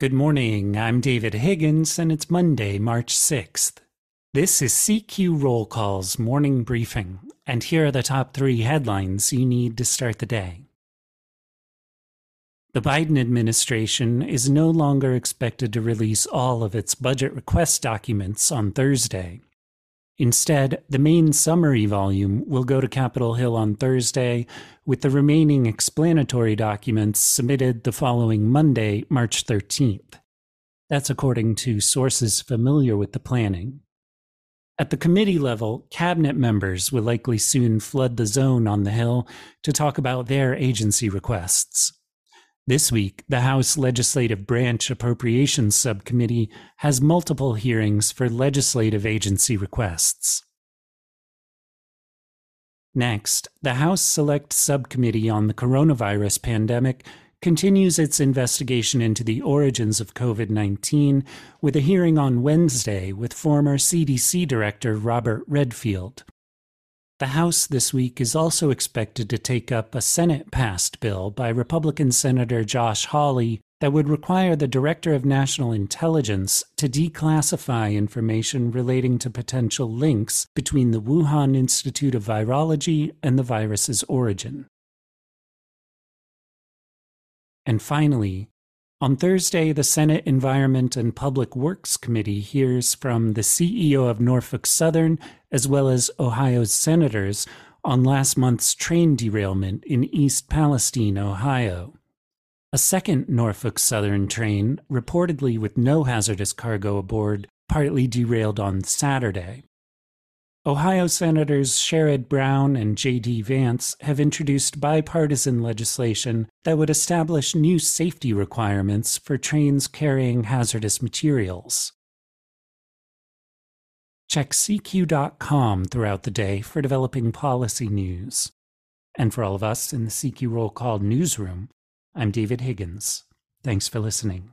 Good morning. I'm David Higgins, and it's Monday, March 6th. This is CQ Roll Call's morning briefing, and here are the top three headlines you need to start the day. The Biden administration is no longer expected to release all of its budget request documents on Thursday. Instead, the main summary volume will go to Capitol Hill on Thursday, with the remaining explanatory documents submitted the following Monday, March 13th. That's according to sources familiar with the planning. At the committee level, cabinet members will likely soon flood the zone on the Hill to talk about their agency requests. This week, the House Legislative Branch Appropriations Subcommittee has multiple hearings for legislative agency requests. Next, the House Select Subcommittee on the Coronavirus Pandemic continues its investigation into the origins of COVID 19 with a hearing on Wednesday with former CDC Director Robert Redfield. The House this week is also expected to take up a Senate passed bill by Republican Senator Josh Hawley that would require the Director of National Intelligence to declassify information relating to potential links between the Wuhan Institute of Virology and the virus's origin. And finally, on Thursday, the Senate Environment and Public Works Committee hears from the CEO of Norfolk Southern as well as Ohio's senators on last month's train derailment in East Palestine, Ohio. A second Norfolk Southern train, reportedly with no hazardous cargo aboard, partly derailed on Saturday. Ohio Senators Sherrod Brown and J.D. Vance have introduced bipartisan legislation that would establish new safety requirements for trains carrying hazardous materials. Check CQ.com throughout the day for developing policy news. And for all of us in the CQ Roll Call newsroom, I'm David Higgins. Thanks for listening.